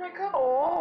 ไม่ขึ้นโอ้โห